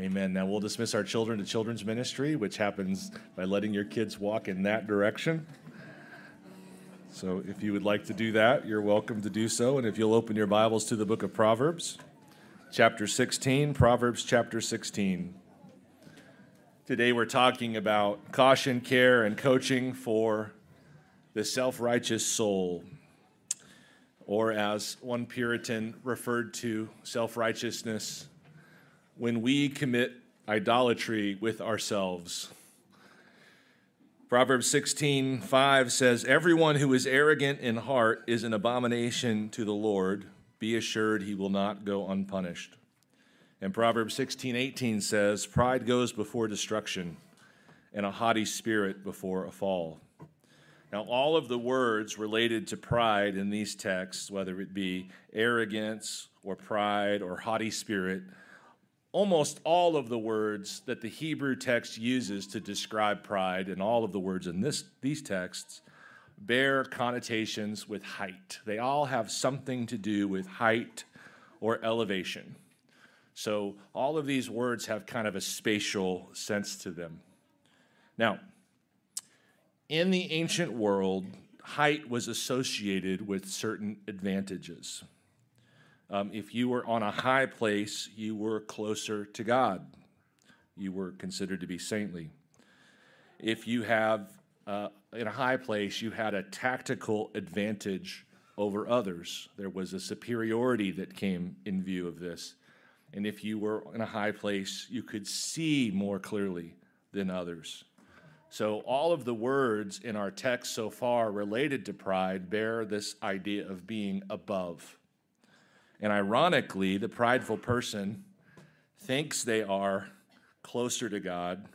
Amen. Now we'll dismiss our children to children's ministry, which happens by letting your kids walk in that direction. So if you would like to do that, you're welcome to do so. And if you'll open your Bibles to the book of Proverbs, chapter 16, Proverbs chapter 16. Today we're talking about caution, care, and coaching for the self righteous soul, or as one Puritan referred to self righteousness, when we commit idolatry with ourselves. Proverbs 16, 5 says, Everyone who is arrogant in heart is an abomination to the Lord. Be assured he will not go unpunished. And Proverbs 16, 18 says, Pride goes before destruction, and a haughty spirit before a fall. Now, all of the words related to pride in these texts, whether it be arrogance or pride or haughty spirit, almost all of the words that the Hebrew text uses to describe pride, and all of the words in this, these texts, bear connotations with height. They all have something to do with height or elevation. So all of these words have kind of a spatial sense to them. Now, in the ancient world, height was associated with certain advantages. Um, if you were on a high place, you were closer to God. You were considered to be saintly. If you have uh, in a high place, you had a tactical advantage over others. There was a superiority that came in view of this. And if you were in a high place, you could see more clearly than others. So, all of the words in our text so far related to pride bear this idea of being above. And ironically, the prideful person thinks they are closer to God,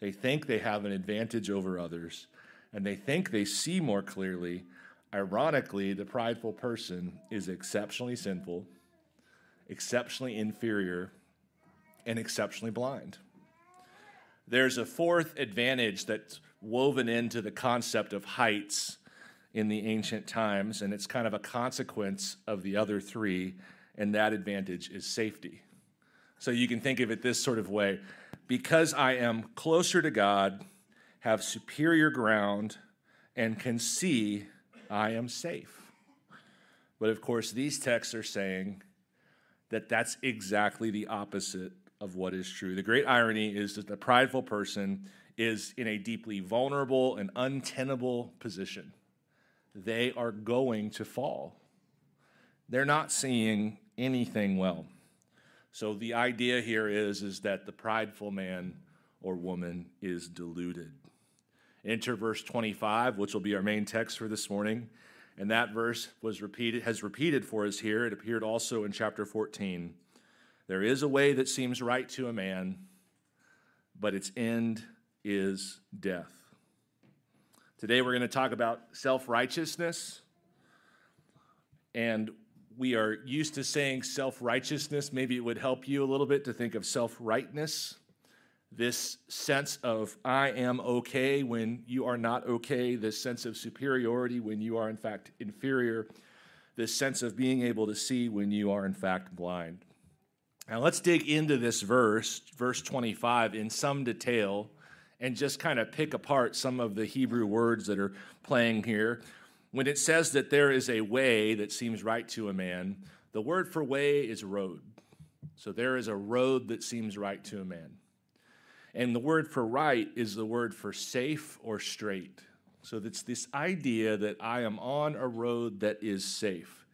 they think they have an advantage over others, and they think they see more clearly. Ironically, the prideful person is exceptionally sinful, exceptionally inferior, and exceptionally blind. There's a fourth advantage that's woven into the concept of heights in the ancient times, and it's kind of a consequence of the other three, and that advantage is safety. So you can think of it this sort of way because I am closer to God, have superior ground, and can see, I am safe. But of course, these texts are saying that that's exactly the opposite of what is true. The great irony is that the prideful person is in a deeply vulnerable and untenable position they are going to fall. They're not seeing anything well. So the idea here is, is that the prideful man or woman is deluded. Enter verse 25, which will be our main text for this morning. And that verse was repeated, has repeated for us here. It appeared also in chapter 14. There is a way that seems right to a man, but its end is death. Today we're going to talk about self righteousness. And we are used to saying self righteousness. Maybe it would help you a little bit to think of self rightness. This sense of I am okay when you are not okay, this sense of superiority when you are in fact inferior, this sense of being able to see when you are in fact blind. Now let's dig into this verse, verse 25, in some detail and just kind of pick apart some of the Hebrew words that are playing here. When it says that there is a way that seems right to a man, the word for way is road. So there is a road that seems right to a man. And the word for right is the word for safe or straight. So it's this idea that I am on a road that is safe.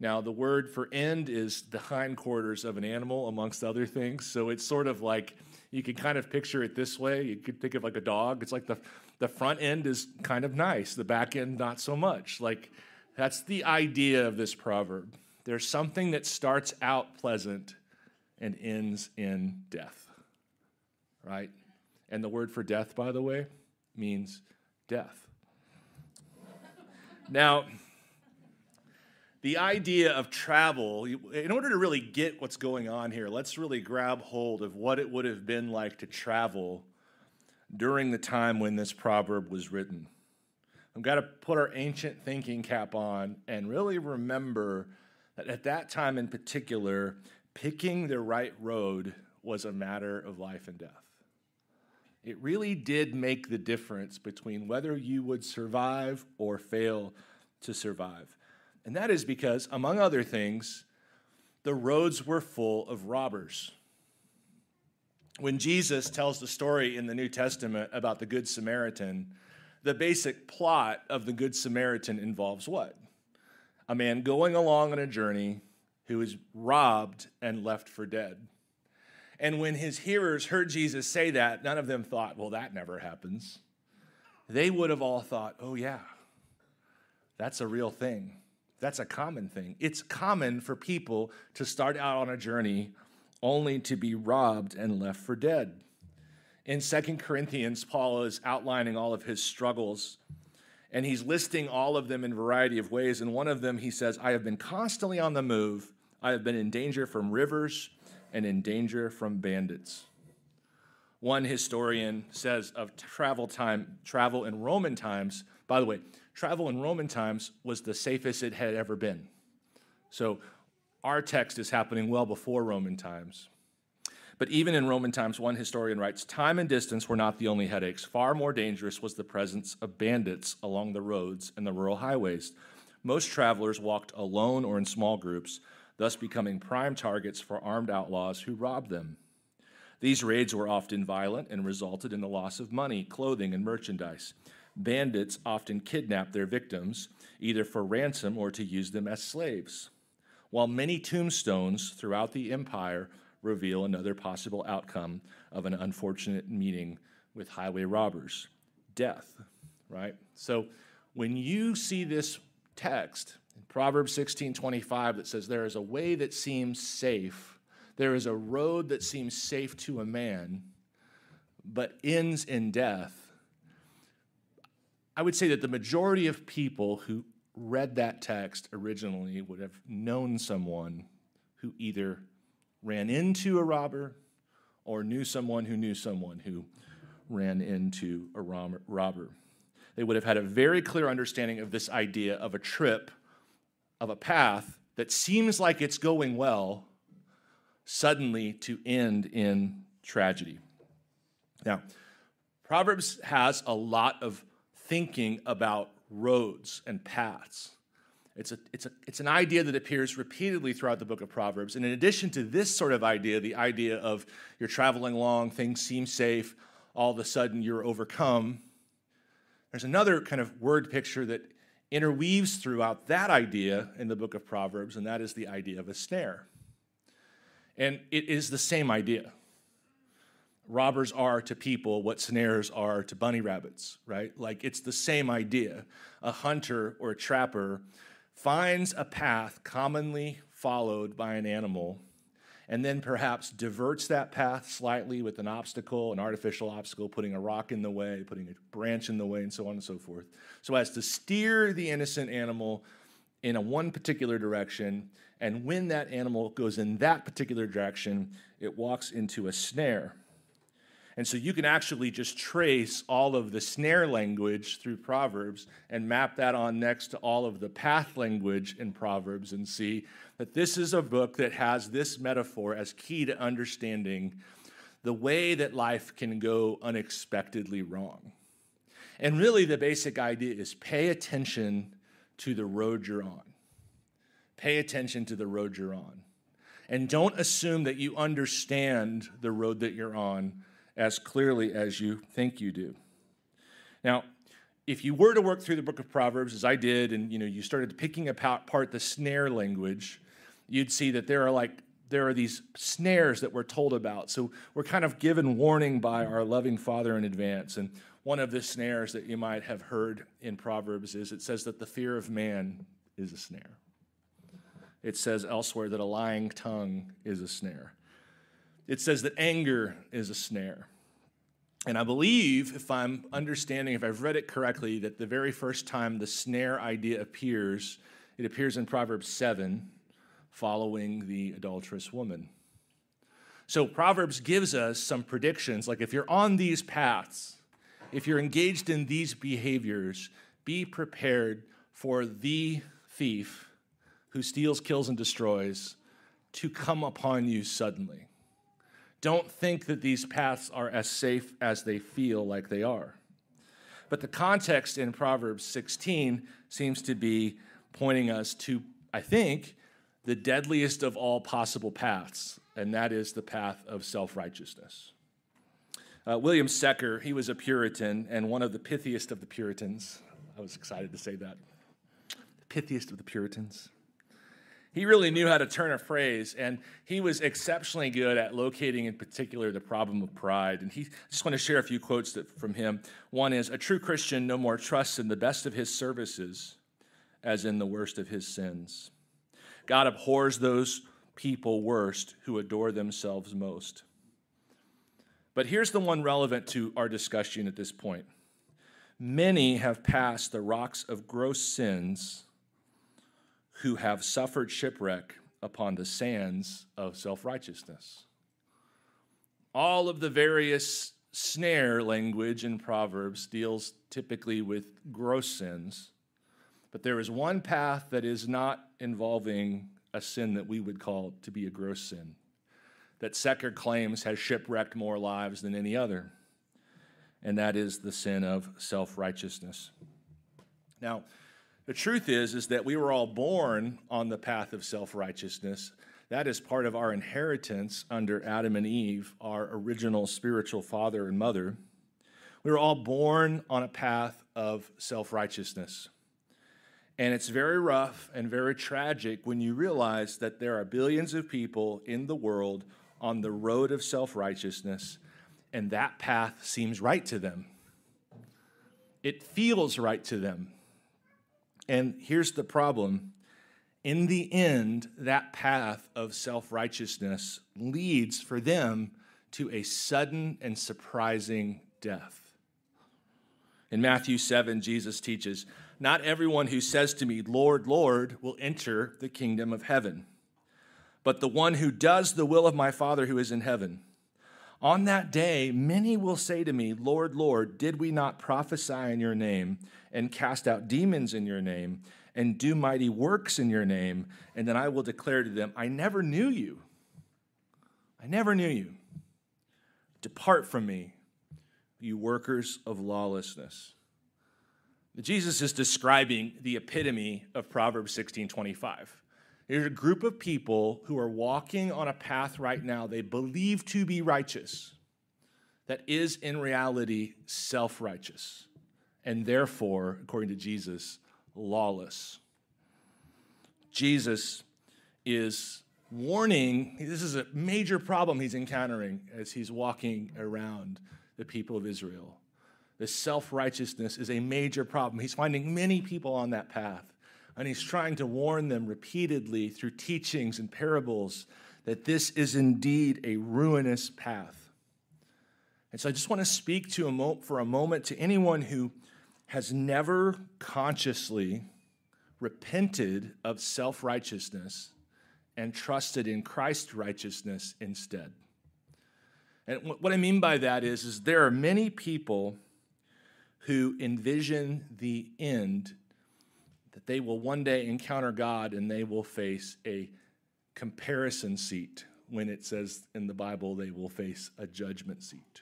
Now, the word for end is the hindquarters of an animal, amongst other things. So it's sort of like you can kind of picture it this way. You could think of like a dog. It's like the, the front end is kind of nice, the back end, not so much. Like that's the idea of this proverb. There's something that starts out pleasant and ends in death, right? And the word for death, by the way, means death. now, the idea of travel, in order to really get what's going on here, let's really grab hold of what it would have been like to travel during the time when this proverb was written. We've got to put our ancient thinking cap on and really remember that at that time in particular, picking the right road was a matter of life and death. It really did make the difference between whether you would survive or fail to survive. And that is because, among other things, the roads were full of robbers. When Jesus tells the story in the New Testament about the Good Samaritan, the basic plot of the Good Samaritan involves what? A man going along on a journey who is robbed and left for dead. And when his hearers heard Jesus say that, none of them thought, well, that never happens. They would have all thought, oh, yeah, that's a real thing. That's a common thing. It's common for people to start out on a journey only to be robbed and left for dead. In Second Corinthians, Paul is outlining all of his struggles and he's listing all of them in a variety of ways. And one of them, he says, I have been constantly on the move. I have been in danger from rivers and in danger from bandits. One historian says of travel time, travel in Roman times, by the way, travel in Roman times was the safest it had ever been. So our text is happening well before Roman times. But even in Roman times, one historian writes time and distance were not the only headaches. Far more dangerous was the presence of bandits along the roads and the rural highways. Most travelers walked alone or in small groups, thus becoming prime targets for armed outlaws who robbed them. These raids were often violent and resulted in the loss of money, clothing, and merchandise. Bandits often kidnapped their victims, either for ransom or to use them as slaves. While many tombstones throughout the empire reveal another possible outcome of an unfortunate meeting with highway robbers death, right? So when you see this text in Proverbs 16 25 that says, There is a way that seems safe, there is a road that seems safe to a man, but ends in death. I would say that the majority of people who read that text originally would have known someone who either ran into a robber or knew someone who knew someone who ran into a robber. They would have had a very clear understanding of this idea of a trip, of a path that seems like it's going well, suddenly to end in tragedy. Now, Proverbs has a lot of thinking about roads and paths. It's, a, it's, a, it's an idea that appears repeatedly throughout the book of Proverbs. And in addition to this sort of idea, the idea of you're traveling along, things seem safe, all of a sudden you're overcome, there's another kind of word picture that interweaves throughout that idea in the book of Proverbs, and that is the idea of a snare. And it is the same idea. Robbers are to people what snares are to bunny rabbits, right? Like it's the same idea. A hunter or a trapper finds a path commonly followed by an animal and then perhaps diverts that path slightly with an obstacle, an artificial obstacle, putting a rock in the way, putting a branch in the way, and so on and so forth, so as to steer the innocent animal in a one particular direction. And when that animal goes in that particular direction, it walks into a snare. And so you can actually just trace all of the snare language through Proverbs and map that on next to all of the path language in Proverbs and see that this is a book that has this metaphor as key to understanding the way that life can go unexpectedly wrong. And really, the basic idea is pay attention to the road you're on. Pay attention to the road you're on. And don't assume that you understand the road that you're on as clearly as you think you do. Now, if you were to work through the book of Proverbs, as I did, and you know you started picking apart the snare language, you'd see that there are like there are these snares that we're told about. So we're kind of given warning by our loving Father in advance. And one of the snares that you might have heard in Proverbs is it says that the fear of man is a snare. It says elsewhere that a lying tongue is a snare it says that anger is a snare. And I believe, if I'm understanding, if I've read it correctly, that the very first time the snare idea appears, it appears in Proverbs 7, following the adulterous woman. So Proverbs gives us some predictions like if you're on these paths, if you're engaged in these behaviors, be prepared for the thief who steals, kills, and destroys to come upon you suddenly don't think that these paths are as safe as they feel like they are. But the context in Proverbs 16 seems to be pointing us to, I think, the deadliest of all possible paths, and that is the path of self righteousness. Uh, William Secker, he was a Puritan and one of the pithiest of the Puritans. I was excited to say that. The pithiest of the Puritans. He really knew how to turn a phrase, and he was exceptionally good at locating, in particular, the problem of pride. And he I just want to share a few quotes that, from him. One is A true Christian no more trusts in the best of his services as in the worst of his sins. God abhors those people worst who adore themselves most. But here's the one relevant to our discussion at this point many have passed the rocks of gross sins who have suffered shipwreck upon the sands of self righteousness. All of the various snare language in Proverbs deals typically with gross sins, but there is one path that is not involving a sin that we would call to be a gross sin, that Secker claims has shipwrecked more lives than any other, and that is the sin of self righteousness. Now, the truth is, is that we were all born on the path of self-righteousness. That is part of our inheritance under Adam and Eve, our original spiritual father and mother. We were all born on a path of self-righteousness. And it's very rough and very tragic when you realize that there are billions of people in the world on the road of self righteousness, and that path seems right to them. It feels right to them. And here's the problem in the end, that path of self righteousness leads for them to a sudden and surprising death. In Matthew 7, Jesus teaches, Not everyone who says to me, Lord, Lord, will enter the kingdom of heaven, but the one who does the will of my Father who is in heaven. On that day, many will say to me, Lord, Lord, did we not prophesy in your name and cast out demons in your name and do mighty works in your name? And then I will declare to them, I never knew you. I never knew you. Depart from me, you workers of lawlessness. Jesus is describing the epitome of Proverbs 16 25. There's a group of people who are walking on a path right now they believe to be righteous, that is in reality self righteous, and therefore, according to Jesus, lawless. Jesus is warning, this is a major problem he's encountering as he's walking around the people of Israel. This self righteousness is a major problem. He's finding many people on that path. And he's trying to warn them repeatedly through teachings and parables that this is indeed a ruinous path. And so I just want to speak to a mo- for a moment to anyone who has never consciously repented of self righteousness and trusted in Christ's righteousness instead. And what I mean by that is, is there are many people who envision the end that they will one day encounter God and they will face a comparison seat when it says in the Bible they will face a judgment seat.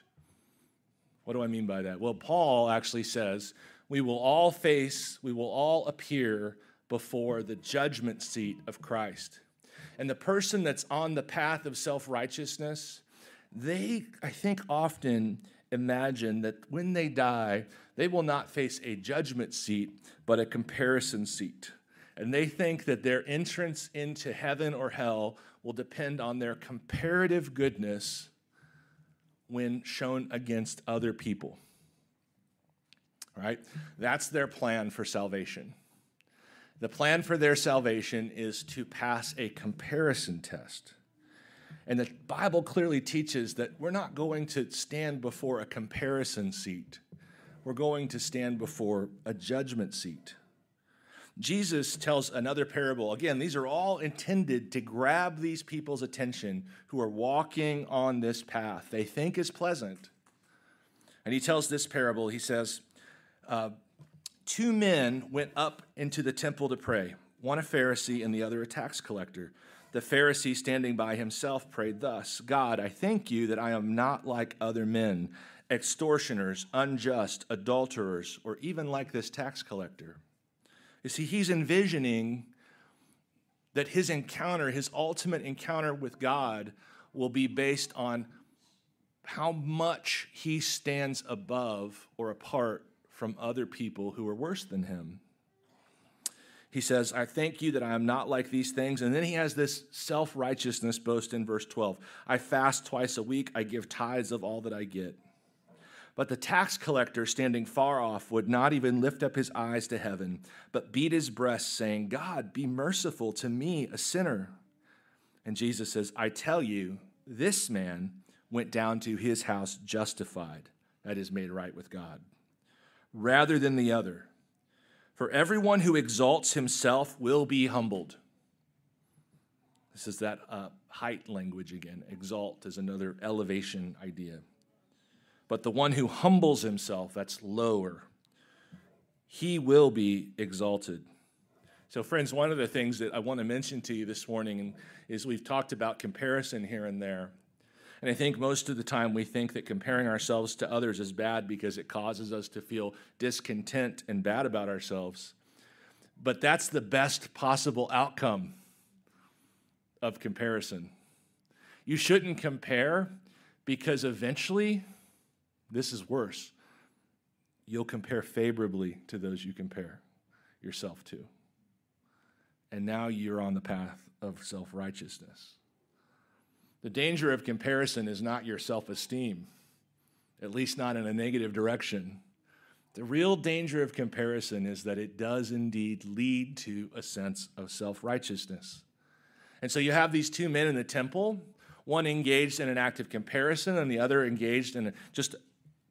What do I mean by that? Well, Paul actually says we will all face, we will all appear before the judgment seat of Christ. And the person that's on the path of self righteousness, they, I think, often imagine that when they die, they will not face a judgment seat, but a comparison seat. And they think that their entrance into heaven or hell will depend on their comparative goodness when shown against other people. Right? That's their plan for salvation. The plan for their salvation is to pass a comparison test. And the Bible clearly teaches that we're not going to stand before a comparison seat, we're going to stand before a judgment seat. Jesus tells another parable. Again, these are all intended to grab these people's attention who are walking on this path they think is pleasant. And he tells this parable. He says, uh, Two men went up into the temple to pray, one a Pharisee and the other a tax collector. The Pharisee standing by himself prayed thus God, I thank you that I am not like other men, extortioners, unjust, adulterers, or even like this tax collector. You see, he's envisioning that his encounter, his ultimate encounter with God, will be based on how much he stands above or apart from other people who are worse than him. He says, I thank you that I am not like these things. And then he has this self righteousness boast in verse 12. I fast twice a week, I give tithes of all that I get. But the tax collector, standing far off, would not even lift up his eyes to heaven, but beat his breast, saying, God, be merciful to me, a sinner. And Jesus says, I tell you, this man went down to his house justified, that is, made right with God, rather than the other. For everyone who exalts himself will be humbled. This is that uh, height language again. Exalt is another elevation idea. But the one who humbles himself, that's lower, he will be exalted. So, friends, one of the things that I want to mention to you this morning is we've talked about comparison here and there. And I think most of the time we think that comparing ourselves to others is bad because it causes us to feel discontent and bad about ourselves. But that's the best possible outcome of comparison. You shouldn't compare because eventually, this is worse. You'll compare favorably to those you compare yourself to. And now you're on the path of self righteousness. The danger of comparison is not your self esteem, at least not in a negative direction. The real danger of comparison is that it does indeed lead to a sense of self righteousness. And so you have these two men in the temple, one engaged in an act of comparison, and the other engaged in just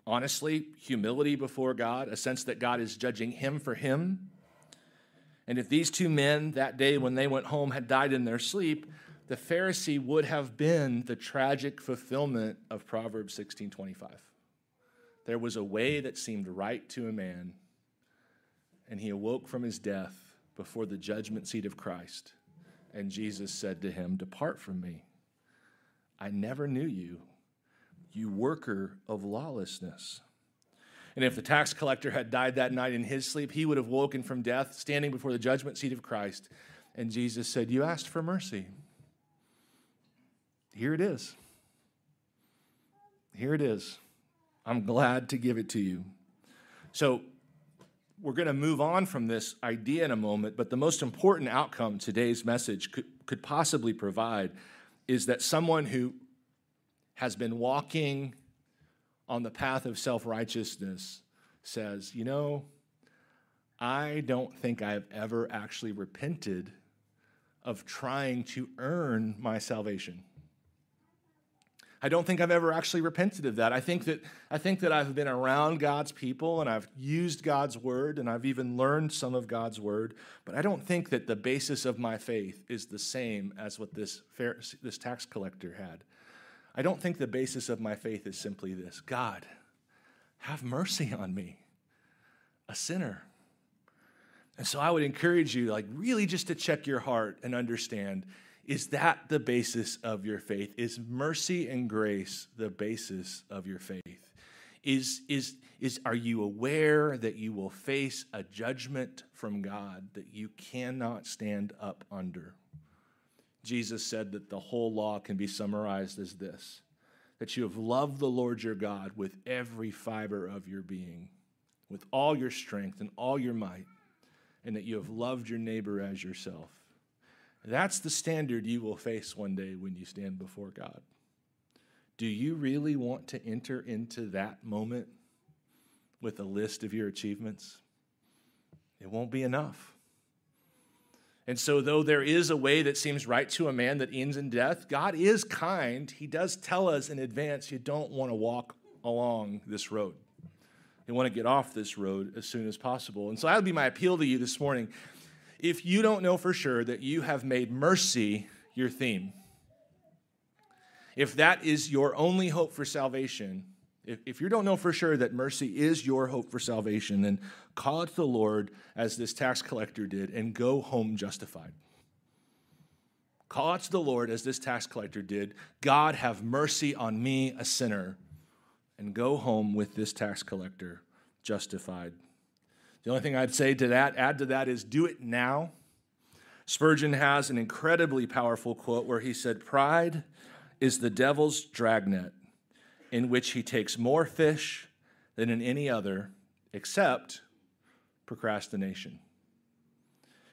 honestly humility before God, a sense that God is judging him for him. And if these two men that day when they went home had died in their sleep, the Pharisee would have been the tragic fulfillment of Proverbs 16:25. There was a way that seemed right to a man, and he awoke from his death before the judgment seat of Christ. And Jesus said to him, Depart from me. I never knew you, you worker of lawlessness. And if the tax collector had died that night in his sleep, he would have woken from death, standing before the judgment seat of Christ. And Jesus said, You asked for mercy. Here it is. Here it is. I'm glad to give it to you. So, we're going to move on from this idea in a moment, but the most important outcome today's message could, could possibly provide is that someone who has been walking on the path of self righteousness says, You know, I don't think I've ever actually repented of trying to earn my salvation. I don't think I've ever actually repented of that. I think that I think that I've been around God's people and I've used God's word and I've even learned some of God's word, but I don't think that the basis of my faith is the same as what this Pharisee, this tax collector had. I don't think the basis of my faith is simply this God, have mercy on me, a sinner. And so I would encourage you, like, really just to check your heart and understand is that the basis of your faith? Is mercy and grace the basis of your faith? Is, is, is, are you aware that you will face a judgment from God that you cannot stand up under? Jesus said that the whole law can be summarized as this that you have loved the Lord your God with every fiber of your being, with all your strength and all your might, and that you have loved your neighbor as yourself. That's the standard you will face one day when you stand before God. Do you really want to enter into that moment with a list of your achievements? It won't be enough. And so, though there is a way that seems right to a man that ends in death, God is kind. He does tell us in advance you don't want to walk along this road. You want to get off this road as soon as possible. And so, that would be my appeal to you this morning. If you don't know for sure that you have made mercy your theme, if that is your only hope for salvation, if, if you don't know for sure that mercy is your hope for salvation, then call it to the Lord as this tax collector did and go home justified. Call out to the Lord as this tax collector did God, have mercy on me, a sinner, and go home with this tax collector justified. The only thing I'd say to that, add to that, is do it now. Spurgeon has an incredibly powerful quote where he said, Pride is the devil's dragnet in which he takes more fish than in any other, except procrastination.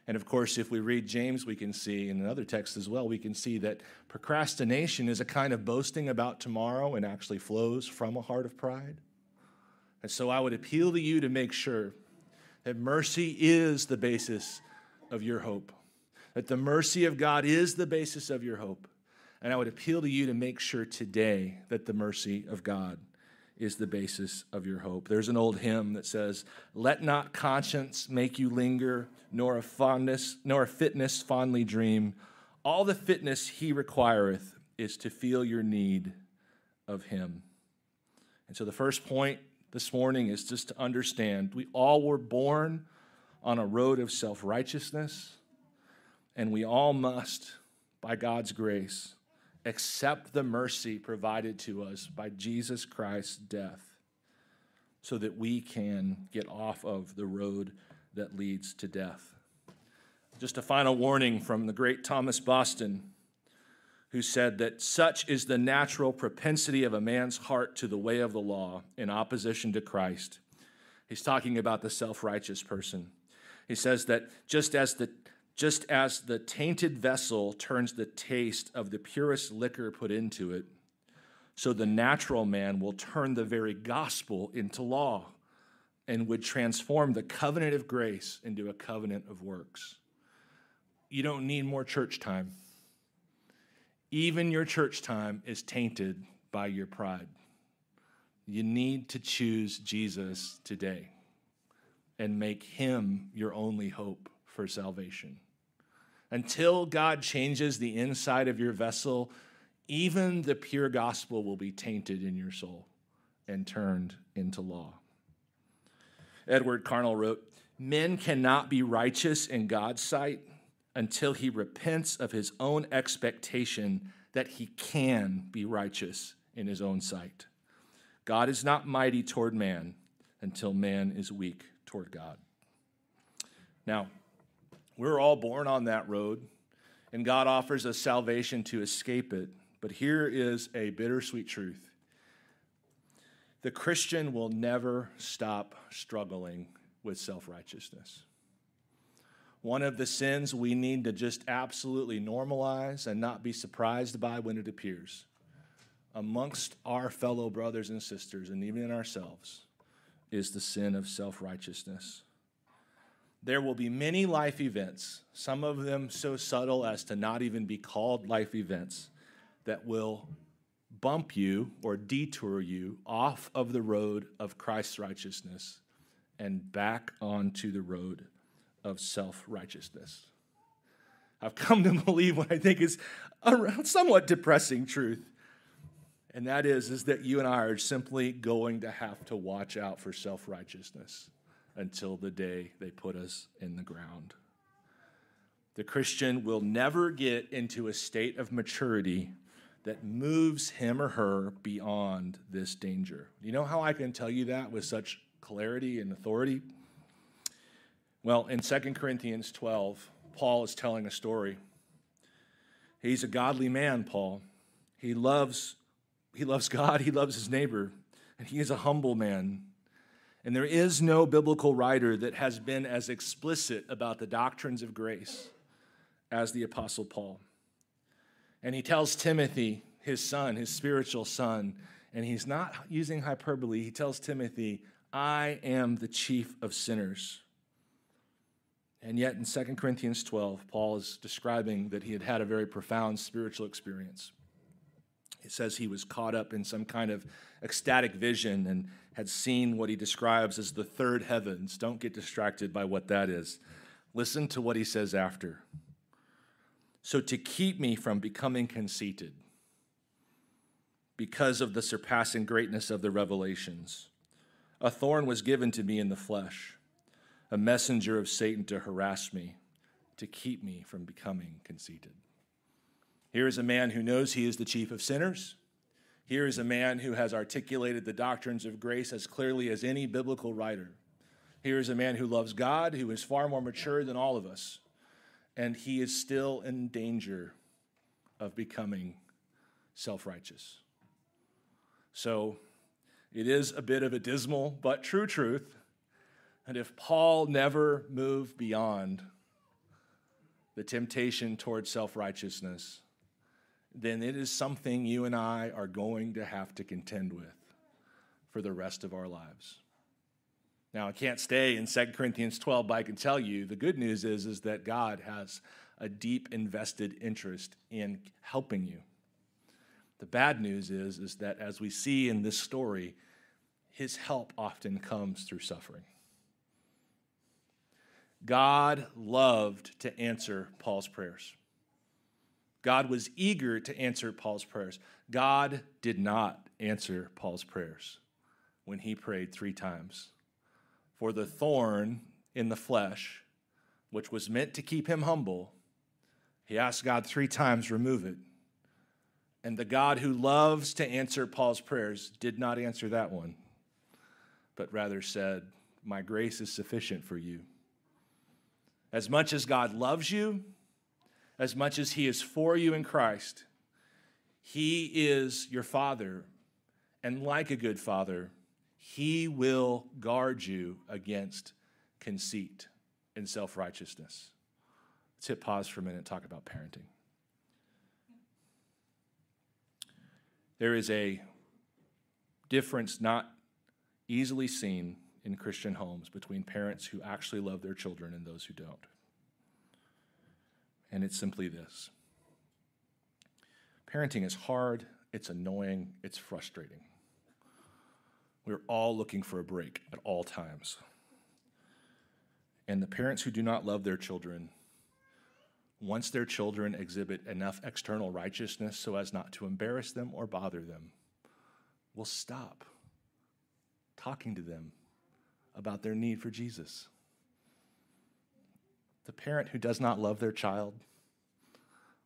And of course, if we read James, we can see, in another text as well, we can see that procrastination is a kind of boasting about tomorrow and actually flows from a heart of pride. And so I would appeal to you to make sure that mercy is the basis of your hope, that the mercy of God is the basis of your hope. And I would appeal to you to make sure today that the mercy of God is the basis of your hope. There's an old hymn that says, Let not conscience make you linger, nor a fondness, nor a fitness fondly dream. All the fitness he requireth is to feel your need of him. And so the first point this morning is just to understand we all were born on a road of self righteousness, and we all must, by God's grace, accept the mercy provided to us by Jesus Christ's death so that we can get off of the road that leads to death. Just a final warning from the great Thomas Boston, who said that such is the natural propensity of a man's heart to the way of the law in opposition to Christ. He's talking about the self righteous person. He says that just as the just as the tainted vessel turns the taste of the purest liquor put into it, so the natural man will turn the very gospel into law and would transform the covenant of grace into a covenant of works. You don't need more church time. Even your church time is tainted by your pride. You need to choose Jesus today and make him your only hope for salvation. Until God changes the inside of your vessel, even the pure gospel will be tainted in your soul and turned into law. Edward Carnell wrote Men cannot be righteous in God's sight until he repents of his own expectation that he can be righteous in his own sight. God is not mighty toward man until man is weak toward God. Now, we're all born on that road, and God offers us salvation to escape it. But here is a bittersweet truth the Christian will never stop struggling with self righteousness. One of the sins we need to just absolutely normalize and not be surprised by when it appears. Amongst our fellow brothers and sisters, and even in ourselves, is the sin of self righteousness there will be many life events, some of them so subtle as to not even be called life events, that will bump you or detour you off of the road of Christ's righteousness and back onto the road of self righteousness. I've come to believe what I think is a somewhat depressing truth. And that is, is that you and I are simply going to have to watch out for self righteousness until the day they put us in the ground. The Christian will never get into a state of maturity that moves him or her beyond this danger. You know how I can tell you that with such clarity and authority? Well, in 2 Corinthians 12, Paul is telling a story. He's a godly man, Paul. He loves he loves God, he loves his neighbor, and he is a humble man. And there is no biblical writer that has been as explicit about the doctrines of grace as the Apostle Paul. And he tells Timothy, his son, his spiritual son, and he's not using hyperbole. He tells Timothy, I am the chief of sinners. And yet in 2 Corinthians 12, Paul is describing that he had had a very profound spiritual experience. It says he was caught up in some kind of ecstatic vision and had seen what he describes as the third heavens. Don't get distracted by what that is. Listen to what he says after. So, to keep me from becoming conceited, because of the surpassing greatness of the revelations, a thorn was given to me in the flesh, a messenger of Satan to harass me, to keep me from becoming conceited. Here is a man who knows he is the chief of sinners. Here is a man who has articulated the doctrines of grace as clearly as any biblical writer. Here is a man who loves God, who is far more mature than all of us, and he is still in danger of becoming self righteous. So it is a bit of a dismal but true truth. And if Paul never moved beyond the temptation towards self righteousness, then it is something you and I are going to have to contend with for the rest of our lives. Now, I can't stay in 2 Corinthians 12, but I can tell you the good news is, is that God has a deep invested interest in helping you. The bad news is, is that as we see in this story, his help often comes through suffering. God loved to answer Paul's prayers. God was eager to answer Paul's prayers. God did not answer Paul's prayers when he prayed three times. For the thorn in the flesh, which was meant to keep him humble, he asked God three times, remove it. And the God who loves to answer Paul's prayers did not answer that one, but rather said, My grace is sufficient for you. As much as God loves you, as much as He is for you in Christ, He is your Father. And like a good Father, He will guard you against conceit and self righteousness. Let's hit pause for a minute and talk about parenting. There is a difference not easily seen in Christian homes between parents who actually love their children and those who don't. And it's simply this parenting is hard, it's annoying, it's frustrating. We're all looking for a break at all times. And the parents who do not love their children, once their children exhibit enough external righteousness so as not to embarrass them or bother them, will stop talking to them about their need for Jesus. The parent who does not love their child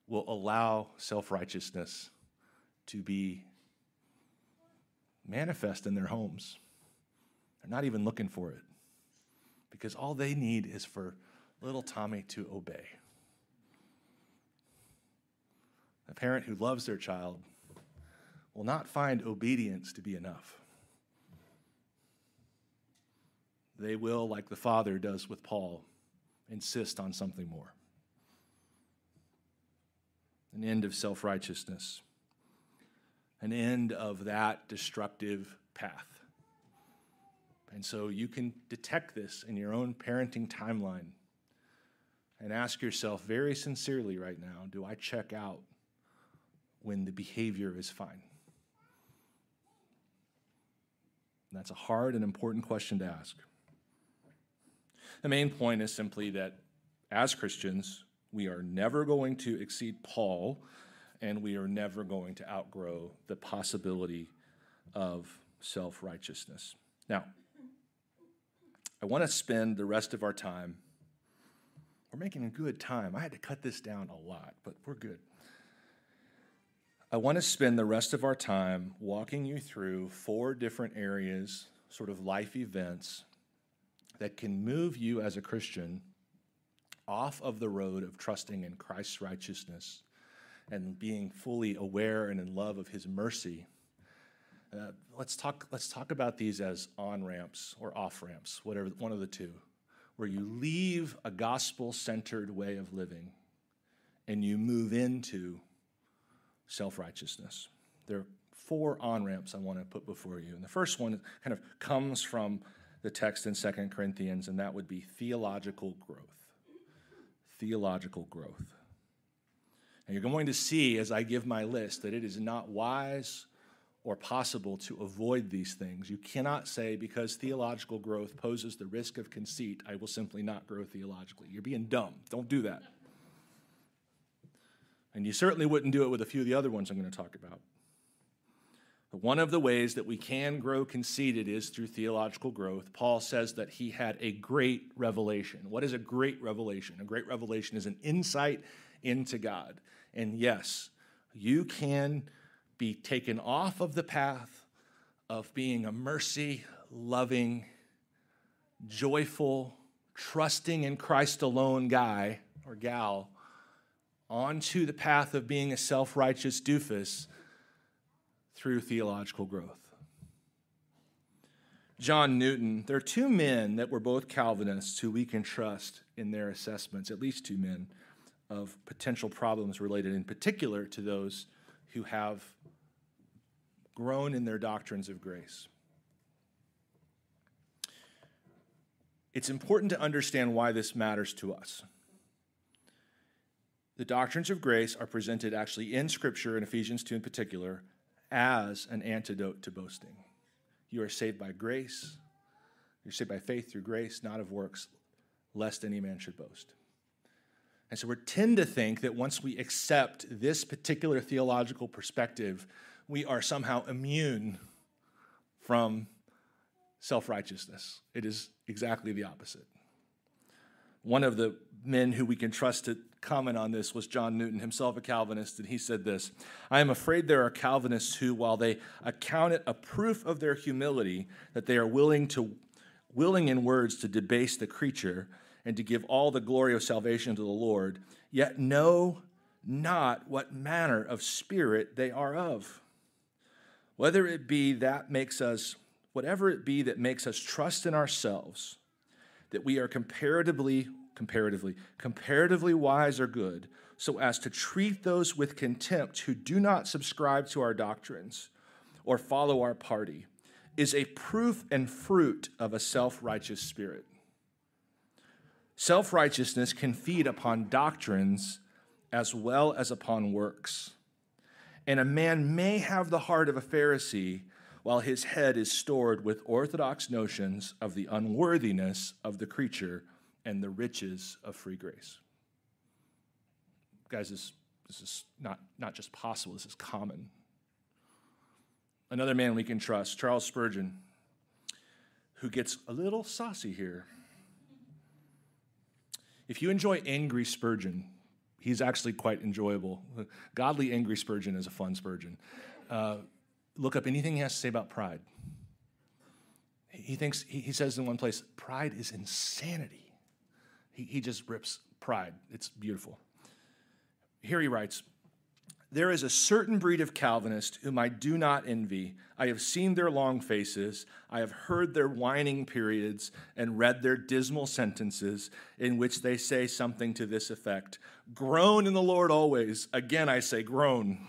will allow self righteousness to be manifest in their homes. They're not even looking for it because all they need is for little Tommy to obey. A parent who loves their child will not find obedience to be enough. They will, like the Father does with Paul, insist on something more. An end of self righteousness, an end of that destructive path. And so you can detect this in your own parenting timeline and ask yourself very sincerely right now do I check out when the behavior is fine? That's a hard and important question to ask. The main point is simply that as Christians, we are never going to exceed Paul, and we are never going to outgrow the possibility of self righteousness. Now, I want to spend the rest of our time. We're making a good time. I had to cut this down a lot, but we're good. I want to spend the rest of our time walking you through four different areas, sort of life events that can move you as a Christian off of the road of trusting in Christ's righteousness and being fully aware and in love of his mercy. Uh, let's, talk, let's talk about these as on ramps or off ramps, whatever, one of the two, where you leave a gospel centered way of living and you move into self righteousness. There are four on ramps I want to put before you. And the first one kind of comes from the text in Second Corinthians, and that would be theological growth. Theological growth. And you're going to see as I give my list that it is not wise or possible to avoid these things. You cannot say, because theological growth poses the risk of conceit, I will simply not grow theologically. You're being dumb. Don't do that. And you certainly wouldn't do it with a few of the other ones I'm going to talk about. One of the ways that we can grow conceited is through theological growth. Paul says that he had a great revelation. What is a great revelation? A great revelation is an insight into God. And yes, you can be taken off of the path of being a mercy, loving, joyful, trusting in Christ alone guy or gal onto the path of being a self righteous doofus through theological growth. John Newton, there are two men that were both Calvinists who we can trust in their assessments, at least two men, of potential problems related in particular to those who have grown in their doctrines of grace. It's important to understand why this matters to us. The doctrines of grace are presented actually in Scripture, in Ephesians 2 in particular, as an antidote to boasting. You are saved by grace. You're saved by faith through grace, not of works, lest any man should boast. And so we tend to think that once we accept this particular theological perspective, we are somehow immune from self righteousness. It is exactly the opposite. One of the men who we can trust to comment on this was John Newton, himself a Calvinist, and he said this I am afraid there are Calvinists who, while they account it a proof of their humility that they are willing to willing in words to debase the creature and to give all the glory of salvation to the Lord, yet know not what manner of spirit they are of. Whether it be that makes us, whatever it be that makes us trust in ourselves, that we are comparatively, comparatively, comparatively wise or good, so as to treat those with contempt who do not subscribe to our doctrines or follow our party, is a proof and fruit of a self righteous spirit. Self righteousness can feed upon doctrines as well as upon works. And a man may have the heart of a Pharisee while his head is stored with orthodox notions of the unworthiness of the creature and the riches of free grace. Guys, this, this is not, not just possible, this is common. Another man we can trust, Charles Spurgeon, who gets a little saucy here. If you enjoy angry Spurgeon, he's actually quite enjoyable. Godly angry Spurgeon is a fun Spurgeon. Uh, look up anything he has to say about pride. He thinks, he says in one place, pride is insanity. He, he just rips pride. It's beautiful. Here he writes, there is a certain breed of Calvinist whom I do not envy. I have seen their long faces, I have heard their whining periods, and read their dismal sentences, in which they say something to this effect Groan in the Lord always. Again, I say, groan.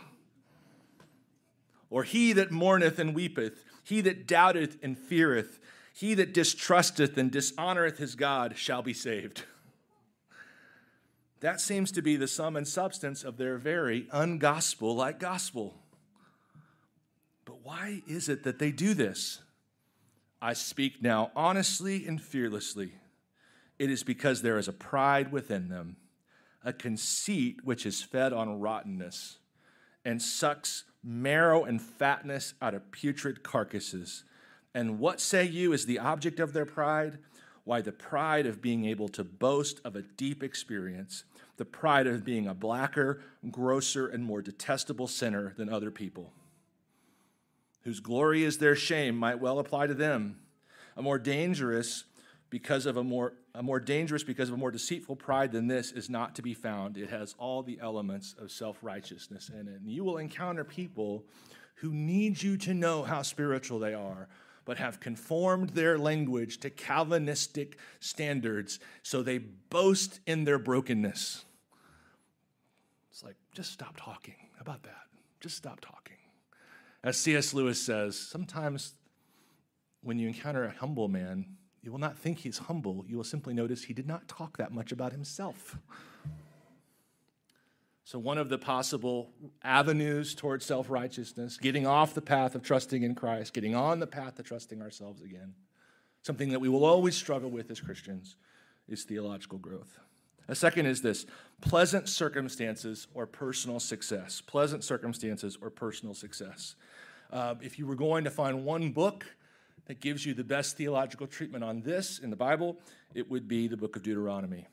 Or he that mourneth and weepeth, he that doubteth and feareth, he that distrusteth and dishonoreth his God shall be saved. That seems to be the sum and substance of their very ungospel like gospel. But why is it that they do this? I speak now honestly and fearlessly. It is because there is a pride within them, a conceit which is fed on rottenness and sucks marrow and fatness out of putrid carcasses. And what say you is the object of their pride? Why, the pride of being able to boast of a deep experience the pride of being a blacker, grosser, and more detestable sinner than other people. Whose glory is their shame might well apply to them. A more dangerous because of a more a more dangerous because of a more deceitful pride than this is not to be found. It has all the elements of self-righteousness in it. And you will encounter people who need you to know how spiritual they are, but have conformed their language to Calvinistic standards, so they boast in their brokenness. It's like, just stop talking. About that? Just stop talking. As C.S. Lewis says, sometimes when you encounter a humble man, you will not think he's humble. You will simply notice he did not talk that much about himself. So, one of the possible avenues towards self righteousness, getting off the path of trusting in Christ, getting on the path of trusting ourselves again, something that we will always struggle with as Christians, is theological growth. A second is this pleasant circumstances or personal success. Pleasant circumstances or personal success. Uh, if you were going to find one book that gives you the best theological treatment on this in the Bible, it would be the book of Deuteronomy.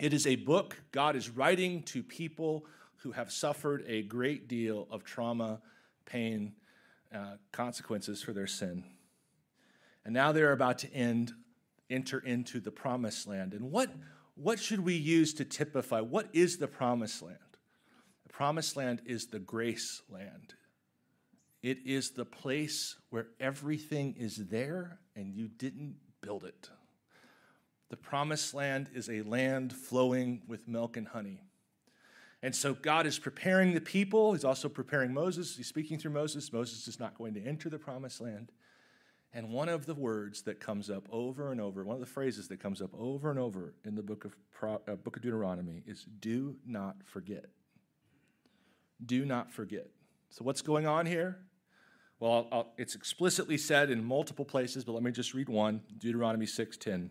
It is a book God is writing to people who have suffered a great deal of trauma, pain, uh, consequences for their sin. And now they're about to end, enter into the promised land. And what, what should we use to typify? What is the promised land? The promised land is the grace land. It is the place where everything is there and you didn't build it. The promised land is a land flowing with milk and honey. And so God is preparing the people. He's also preparing Moses. He's speaking through Moses. Moses is not going to enter the promised land. And one of the words that comes up over and over, one of the phrases that comes up over and over in the book of, Pro, uh, book of Deuteronomy is do not forget. Do not forget. So, what's going on here? Well, I'll, I'll, it's explicitly said in multiple places, but let me just read one Deuteronomy 6:10.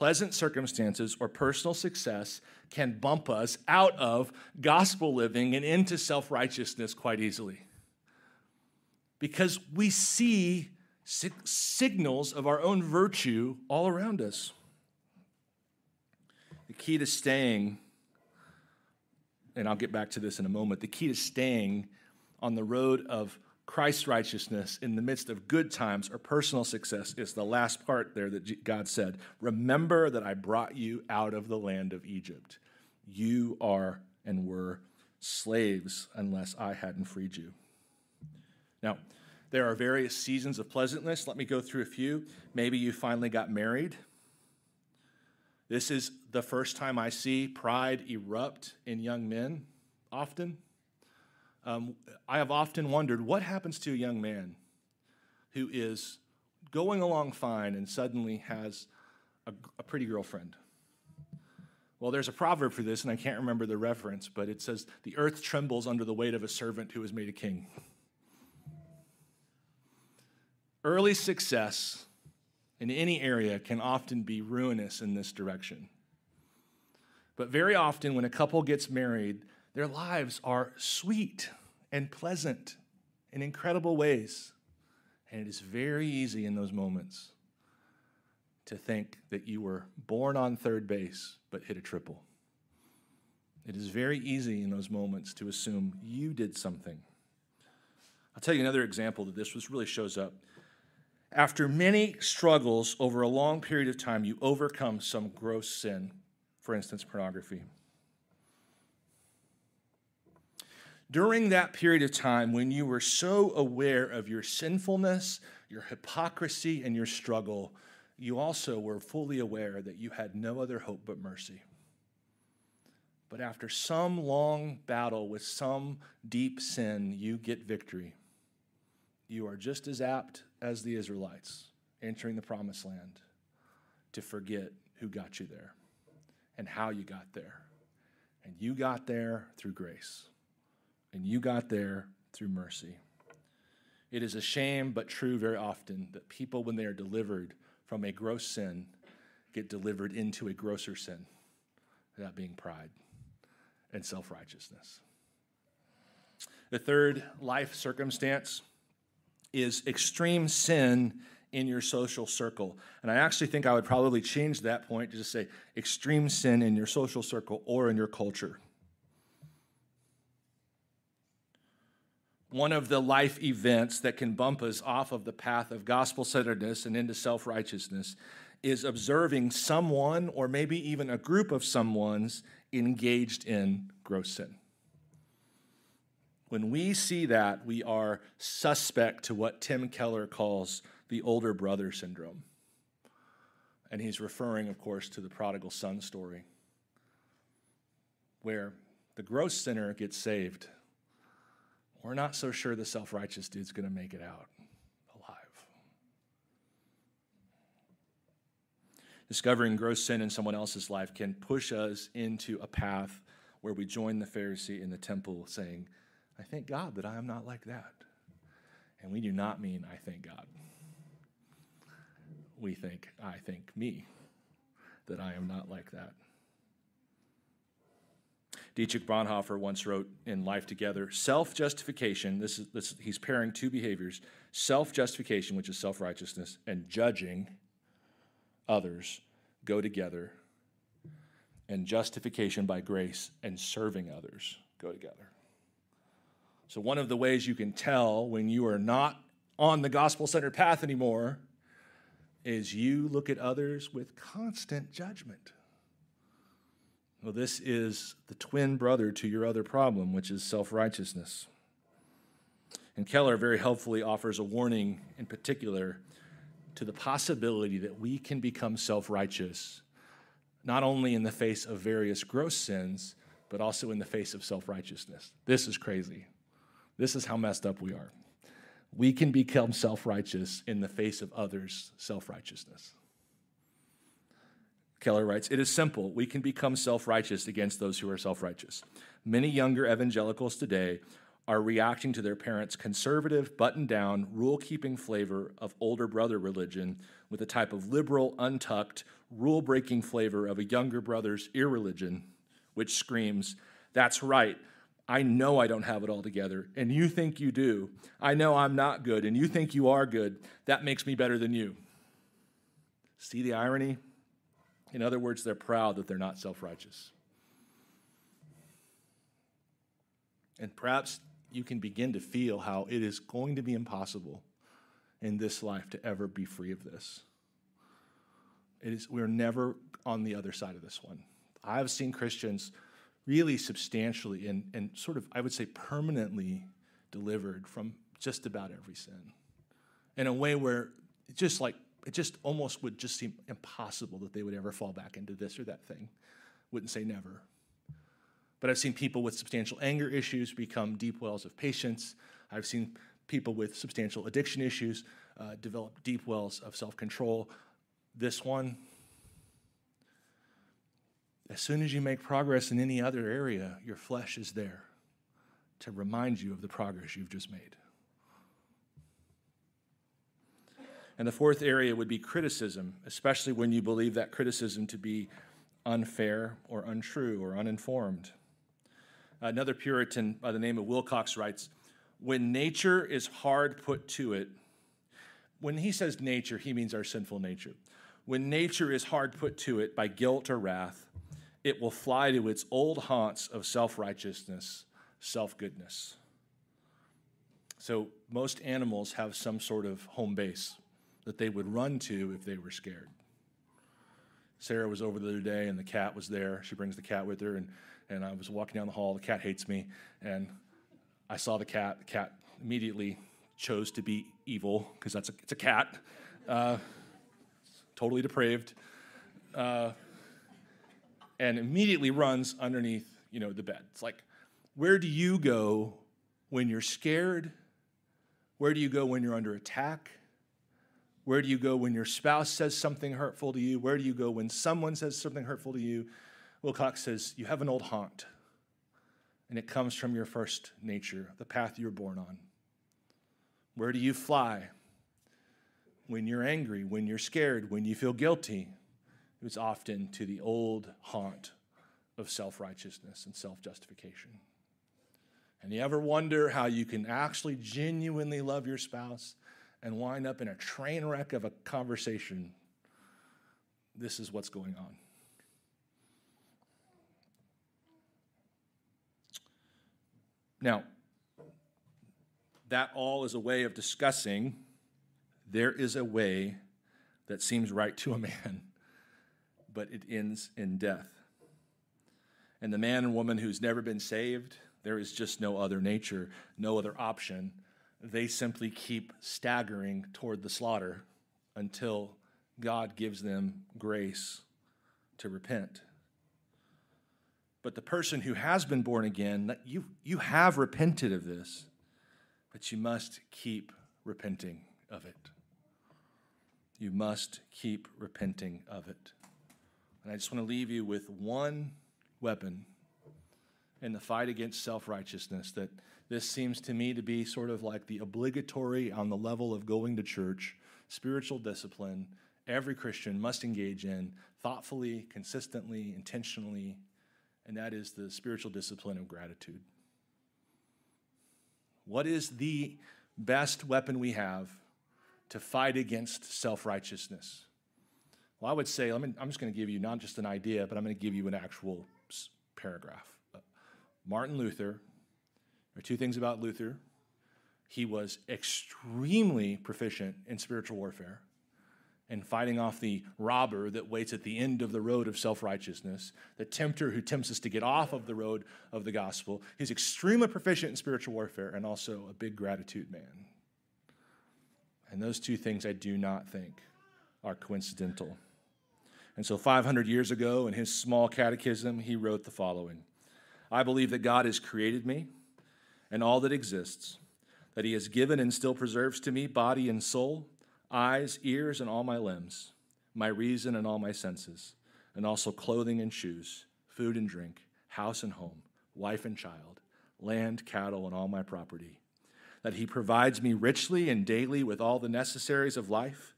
Pleasant circumstances or personal success can bump us out of gospel living and into self righteousness quite easily. Because we see signals of our own virtue all around us. The key to staying, and I'll get back to this in a moment, the key to staying on the road of Christ's righteousness in the midst of good times or personal success is the last part there that God said. Remember that I brought you out of the land of Egypt. You are and were slaves unless I hadn't freed you. Now, there are various seasons of pleasantness. Let me go through a few. Maybe you finally got married. This is the first time I see pride erupt in young men often. Um, I have often wondered what happens to a young man who is going along fine and suddenly has a, a pretty girlfriend. Well, there's a proverb for this, and I can't remember the reference, but it says, The earth trembles under the weight of a servant who is made a king. Early success in any area can often be ruinous in this direction. But very often, when a couple gets married, their lives are sweet and pleasant in incredible ways. And it is very easy in those moments to think that you were born on third base but hit a triple. It is very easy in those moments to assume you did something. I'll tell you another example that this really shows up. After many struggles over a long period of time, you overcome some gross sin, for instance, pornography. During that period of time when you were so aware of your sinfulness, your hypocrisy, and your struggle, you also were fully aware that you had no other hope but mercy. But after some long battle with some deep sin, you get victory. You are just as apt as the Israelites entering the promised land to forget who got you there and how you got there. And you got there through grace and you got there through mercy. It is a shame, but true very often, that people, when they are delivered from a gross sin, get delivered into a grosser sin, that being pride and self righteousness. The third life circumstance is extreme sin in your social circle. And I actually think I would probably change that point to just say extreme sin in your social circle or in your culture. One of the life events that can bump us off of the path of gospel centeredness and into self righteousness is observing someone or maybe even a group of someone's engaged in gross sin. When we see that, we are suspect to what Tim Keller calls the older brother syndrome. And he's referring, of course, to the prodigal son story, where the gross sinner gets saved we're not so sure the self righteous dude's going to make it out alive. Discovering gross sin in someone else's life can push us into a path where we join the Pharisee in the temple saying, I thank God that I am not like that. And we do not mean I thank God. We think, I thank me that I am not like that. Dietrich Bonhoeffer once wrote in Life Together self justification, this is, this, he's pairing two behaviors self justification, which is self righteousness, and judging others go together, and justification by grace and serving others go together. So, one of the ways you can tell when you are not on the gospel centered path anymore is you look at others with constant judgment. Well, this is the twin brother to your other problem, which is self righteousness. And Keller very helpfully offers a warning in particular to the possibility that we can become self righteous, not only in the face of various gross sins, but also in the face of self righteousness. This is crazy. This is how messed up we are. We can become self righteous in the face of others' self righteousness. Keller writes, It is simple. We can become self righteous against those who are self righteous. Many younger evangelicals today are reacting to their parents' conservative, button down, rule keeping flavor of older brother religion with a type of liberal, untucked, rule breaking flavor of a younger brother's irreligion, which screams, That's right. I know I don't have it all together, and you think you do. I know I'm not good, and you think you are good. That makes me better than you. See the irony? In other words, they're proud that they're not self righteous. And perhaps you can begin to feel how it is going to be impossible in this life to ever be free of this. It is, we're never on the other side of this one. I've seen Christians really substantially and, and sort of, I would say, permanently delivered from just about every sin in a way where just like it just almost would just seem impossible that they would ever fall back into this or that thing. Wouldn't say never. But I've seen people with substantial anger issues become deep wells of patience. I've seen people with substantial addiction issues uh, develop deep wells of self control. This one, as soon as you make progress in any other area, your flesh is there to remind you of the progress you've just made. And the fourth area would be criticism, especially when you believe that criticism to be unfair or untrue or uninformed. Another Puritan by the name of Wilcox writes When nature is hard put to it, when he says nature, he means our sinful nature. When nature is hard put to it by guilt or wrath, it will fly to its old haunts of self righteousness, self goodness. So, most animals have some sort of home base that they would run to if they were scared. Sarah was over the other day and the cat was there. She brings the cat with her, and, and I was walking down the hall. The cat hates me, and I saw the cat. The cat immediately chose to be evil because that's a, it's a cat, uh, totally depraved, uh, and immediately runs underneath you know the bed. It's like, where do you go when you're scared? Where do you go when you're under attack? Where do you go when your spouse says something hurtful to you? Where do you go when someone says something hurtful to you? Wilcox says, You have an old haunt, and it comes from your first nature, the path you were born on. Where do you fly? When you're angry, when you're scared, when you feel guilty, it was often to the old haunt of self righteousness and self justification. And you ever wonder how you can actually genuinely love your spouse and wind up in a train wreck of a conversation, this is what's going on. Now, that all is a way of discussing there is a way that seems right to a man, but it ends in death. And the man and woman who's never been saved, there is just no other nature, no other option they simply keep staggering toward the slaughter until God gives them grace to repent. But the person who has been born again, you, you have repented of this, but you must keep repenting of it. You must keep repenting of it. And I just want to leave you with one weapon in the fight against self righteousness that this seems to me to be sort of like the obligatory on the level of going to church, spiritual discipline every Christian must engage in thoughtfully, consistently, intentionally, and that is the spiritual discipline of gratitude. What is the best weapon we have to fight against self righteousness? Well, I would say, I'm just going to give you not just an idea, but I'm going to give you an actual paragraph. Uh, Martin Luther, are two things about Luther. He was extremely proficient in spiritual warfare and fighting off the robber that waits at the end of the road of self righteousness, the tempter who tempts us to get off of the road of the gospel. He's extremely proficient in spiritual warfare and also a big gratitude man. And those two things I do not think are coincidental. And so, 500 years ago, in his small catechism, he wrote the following I believe that God has created me and all that exists, that he has given and still preserves to me body and soul eyes, ears, and all my limbs, my reason and all my senses, and also clothing and shoes, food and drink, house and home, wife and child, land, cattle, and all my property. That he provides me richly and daily with all the necessaries of life,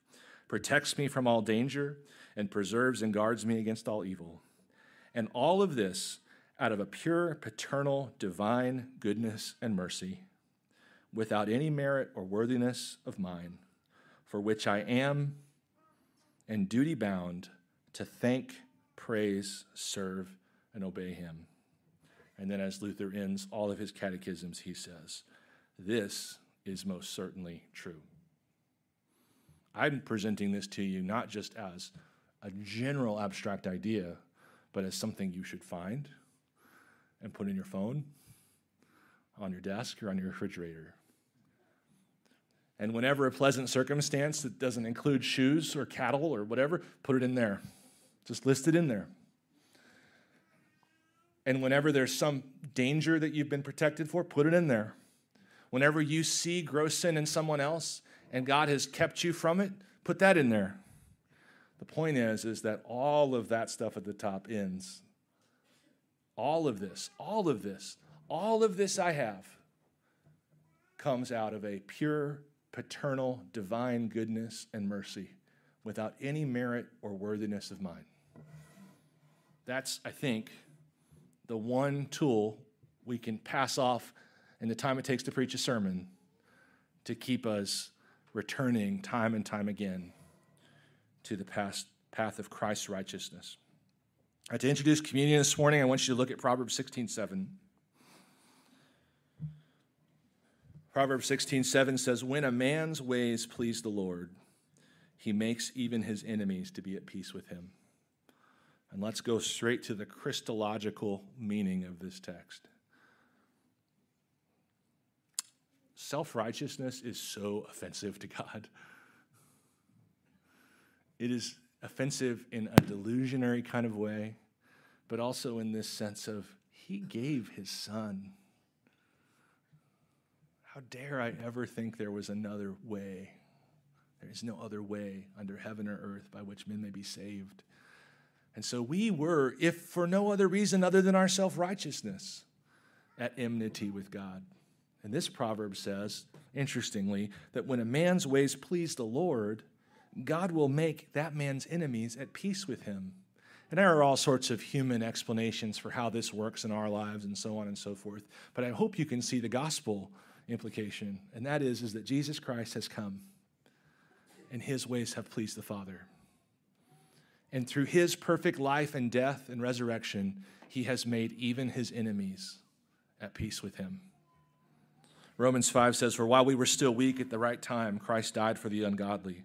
protects me from all danger, and preserves and guards me against all evil. And all of this out of a pure, paternal, divine goodness and mercy, without any merit or worthiness of mine for which I am and duty bound to thank, praise, serve, and obey him. And then, as Luther ends all of his catechisms, he says, This is most certainly true. I'm presenting this to you not just as a general abstract idea, but as something you should find and put in your phone, on your desk, or on your refrigerator. And whenever a pleasant circumstance that doesn't include shoes or cattle or whatever, put it in there. Just list it in there. And whenever there's some danger that you've been protected for, put it in there. Whenever you see gross sin in someone else and God has kept you from it, put that in there. The point is is that all of that stuff at the top ends. All of this, all of this, all of this I have comes out of a pure paternal, divine goodness and mercy without any merit or worthiness of mine. That's, I think, the one tool we can pass off in the time it takes to preach a sermon to keep us returning time and time again to the past path of Christ's righteousness. To introduce communion this morning, I want you to look at Proverbs 16 7. Proverbs 16, 7 says, When a man's ways please the Lord, he makes even his enemies to be at peace with him. And let's go straight to the Christological meaning of this text. Self righteousness is so offensive to God. It is offensive in a delusionary kind of way, but also in this sense of He gave His Son how dare I ever think there was another way? There is no other way under heaven or earth by which men may be saved. And so we were, if for no other reason other than our self righteousness, at enmity with God. And this proverb says, interestingly, that when a man's ways please the Lord, God will make that man's enemies at peace with him. And there are all sorts of human explanations for how this works in our lives and so on and so forth. But I hope you can see the gospel implication, and that is, is that Jesus Christ has come and his ways have pleased the Father. And through his perfect life and death and resurrection, he has made even his enemies at peace with him. Romans 5 says, For while we were still weak at the right time, Christ died for the ungodly.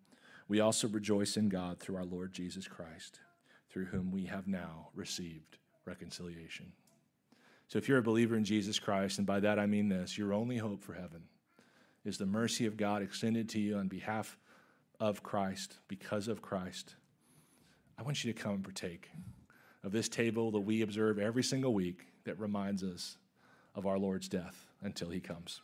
we also rejoice in God through our Lord Jesus Christ, through whom we have now received reconciliation. So if you're a believer in Jesus Christ, and by that I mean this, your only hope for heaven is the mercy of God extended to you on behalf of Christ, because of Christ. I want you to come and partake of this table that we observe every single week that reminds us of our Lord's death until he comes.